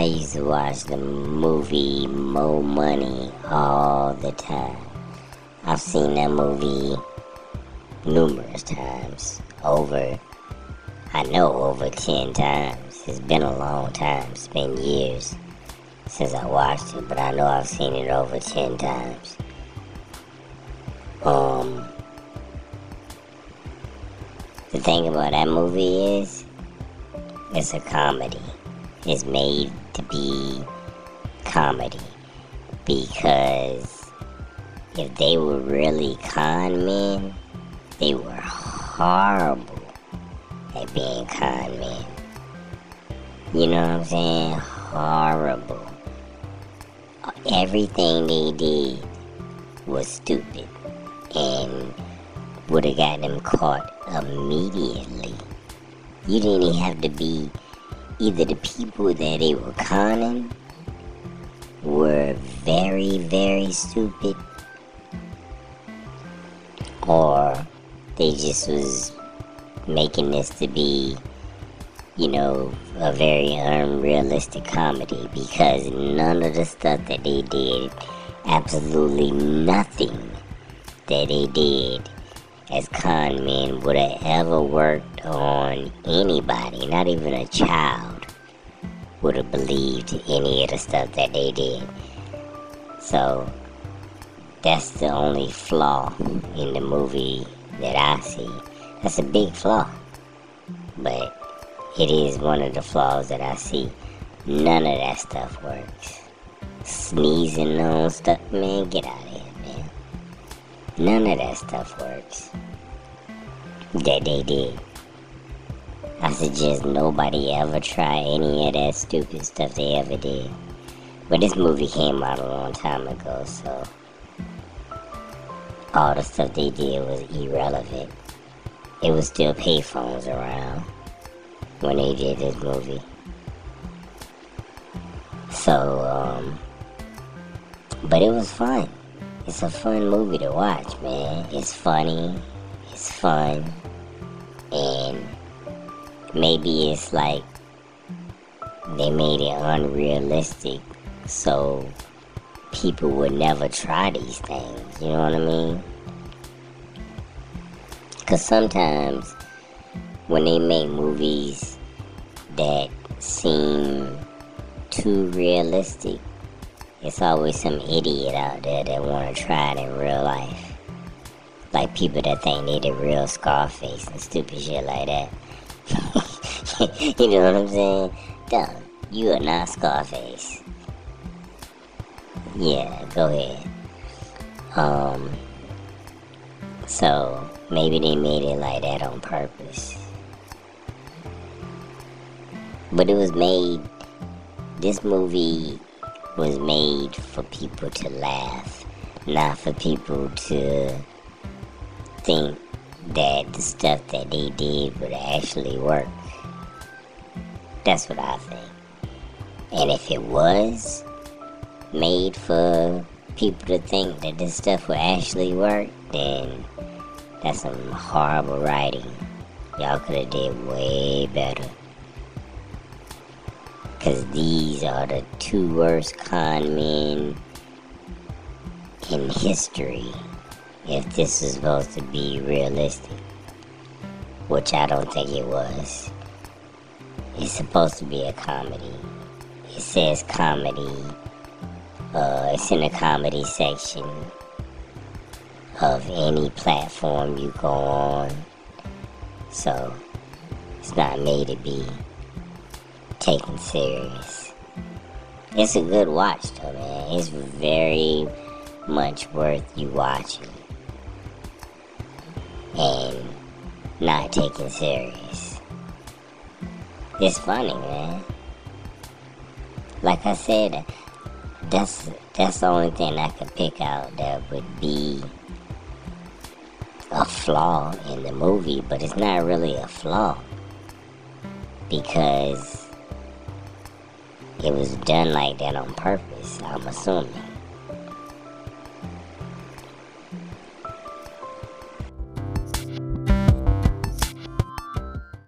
I used to watch the movie Mo Money all the time. I've seen that movie numerous times. Over, I know over 10 times. It's been a long time. It's been years since I watched it, but I know I've seen it over 10 times. Um, the thing about that movie is, it's a comedy. It's made to be comedy because if they were really con men, they were horrible at being con men. You know what I'm saying? Horrible. Everything they did was stupid and would have got them caught immediately. You didn't even have to be either the people that they were conning were very, very stupid, or they just was making this to be, you know, a very unrealistic comedy because none of the stuff that they did, absolutely nothing that they did as con men would have ever worked on anybody, not even a child, would have believed any of the stuff that they did. So that's the only flaw in the movie that I see. That's a big flaw. But it is one of the flaws that I see. None of that stuff works. Sneezing on stuff, man, get out. None of that stuff works. That they did. I suggest nobody ever try any of that stupid stuff they ever did. But this movie came out a long time ago, so all the stuff they did was irrelevant. It was still payphones around when they did this movie. So, um, but it was fun. It's a fun movie to watch, man. It's funny, it's fun, and maybe it's like they made it unrealistic so people would never try these things. You know what I mean? Because sometimes when they make movies that seem too realistic, it's always some idiot out there that want to try it in real life. Like people that think they the real Scarface and stupid shit like that. you know what I'm saying? Dumb. You are not Scarface. Yeah, go ahead. Um, so maybe they made it like that on purpose. But it was made, this movie was made for people to laugh, not for people to think that the stuff that they did would actually work. That's what I think. And if it was made for people to think that this stuff would actually work, then that's some horrible writing. Y'all could have did way better. Because these are the two worst con men in history. If this is supposed to be realistic, which I don't think it was. It's supposed to be a comedy. It says comedy. Uh, it's in the comedy section of any platform you go on. So it's not made to be taken serious. It's a good watch though, man. It's very much worth you watching. And not taken serious. It's funny, man. Like I said, that's that's the only thing I could pick out that would be a flaw in the movie, but it's not really a flaw because it was done like that on purpose, I'm assuming.